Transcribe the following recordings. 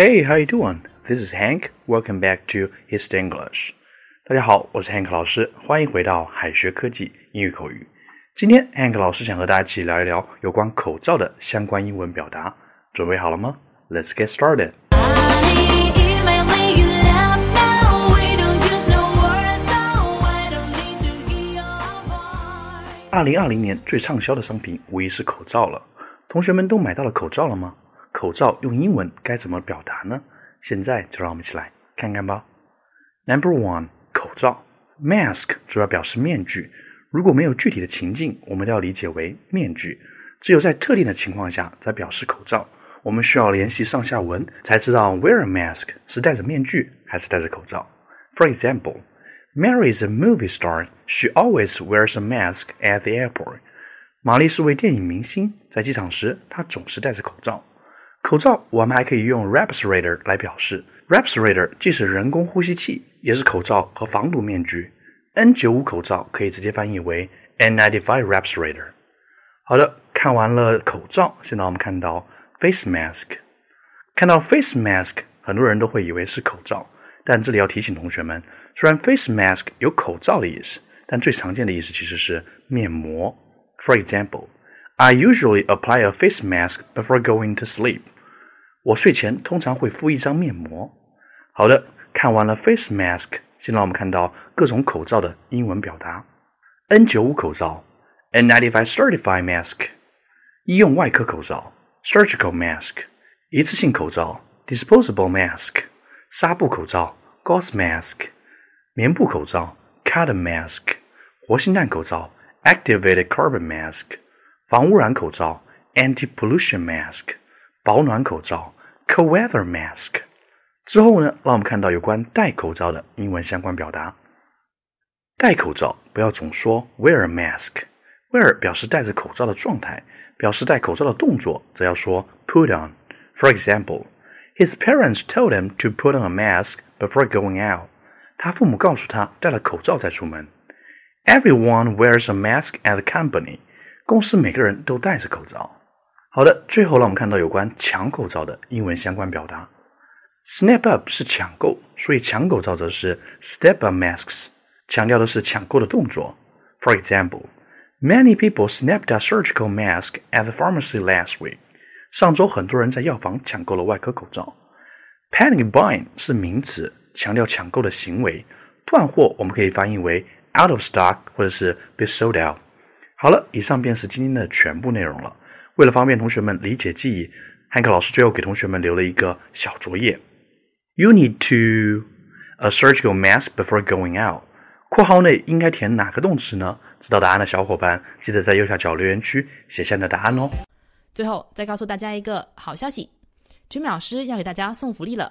Hey, how you doing? This is Hank. Welcome back to Hist English. 大家好，我是 Hank 老师，欢迎回到海学科技英语口语。今天 Hank 老师想和大家一起聊一聊有关口罩的相关英文表达，准备好了吗？Let's get started. 二零二零年最畅销的商品无疑是口罩了。同学们都买到了口罩了吗？口罩用英文该怎么表达呢？现在就让我们一起来看看吧。Number one，口罩，mask 主要表示面具。如果没有具体的情境，我们都要理解为面具。只有在特定的情况下，才表示口罩。我们需要联系上下文，才知道 wear a mask 是戴着面具还是戴着口罩。For example。Mary is a movie star. She always wears a mask at the airport. 玛丽是位电影明星，在机场时她总是戴着口罩。口罩我们还可以用 respirator 来表示。respirator 既是人工呼吸器，也是口罩和防毒面具。N95 口罩可以直接翻译为 N95 respirator。好的，看完了口罩，现在我们看到 face mask。看到 face mask，很多人都会以为是口罩。但这里要提醒同学们，虽然 face mask 有口罩的意思，但最常见的意思其实是面膜。For example, I usually apply a face mask before going to sleep. 我睡前通常会敷一张面膜。好的，看完了 face mask，现在我们看到各种口罩的英文表达：N95 口罩，N95 certified mask；医用外科口罩，surgical mask；一次性口罩，disposable mask。纱布口罩 （gauze mask）、棉布口罩 （cotton mask）、活性炭口罩 （activated carbon mask）、 防污染口罩 （anti-pollution mask）、保暖口罩 （cold weather mask）。之后呢，让我们看到有关戴口罩的英文相关表达。戴口罩不要总说 wear a mask，wear 表示戴着口罩的状态，表示戴口罩的动作则要说 put on。For example。His parents told him to put on a mask before going out. 他父母告诉他戴了口罩再出门。Everyone wears a mask at the company. 公司每个人都戴着口罩。好的，最后让我们看到有关抢口罩的英文相关表达。Snap up 是抢购，所以抢口罩则是 step up masks，强调的是抢购的动作。For example, many people snapped a surgical mask at the pharmacy last week. 上周很多人在药房抢购了外科口罩。Panic buying 是名词，强调抢购的行为。断货我们可以翻译为 out of stock 或者是 be sold out。好了，以上便是今天的全部内容了。为了方便同学们理解记忆，汉克老师最后给同学们留了一个小作业：You need to a surgical mask before going out。括号内应该填哪个动词呢？知道答案的小伙伴，记得在右下角留言区写下你的答案哦。最后再告诉大家一个好消息，Jimmy 老师要给大家送福利了，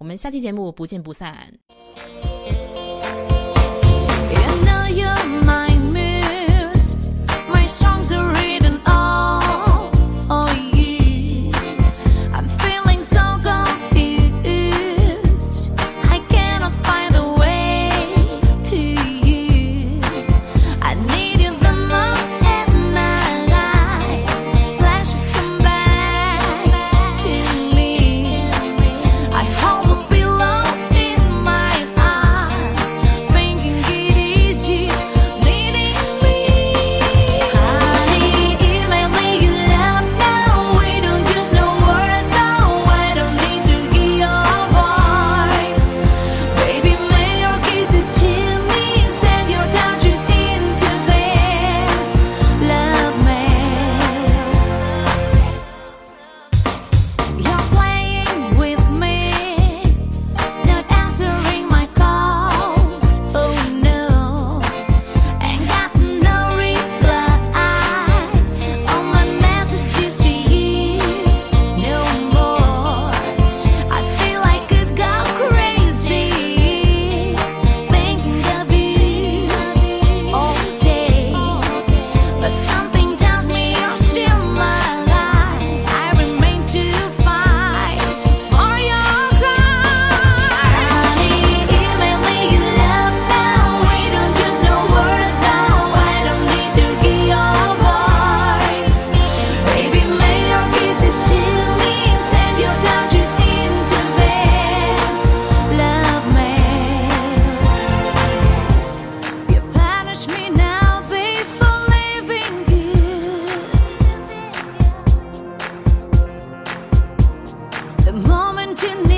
我们下期节目不见不散。The moment you know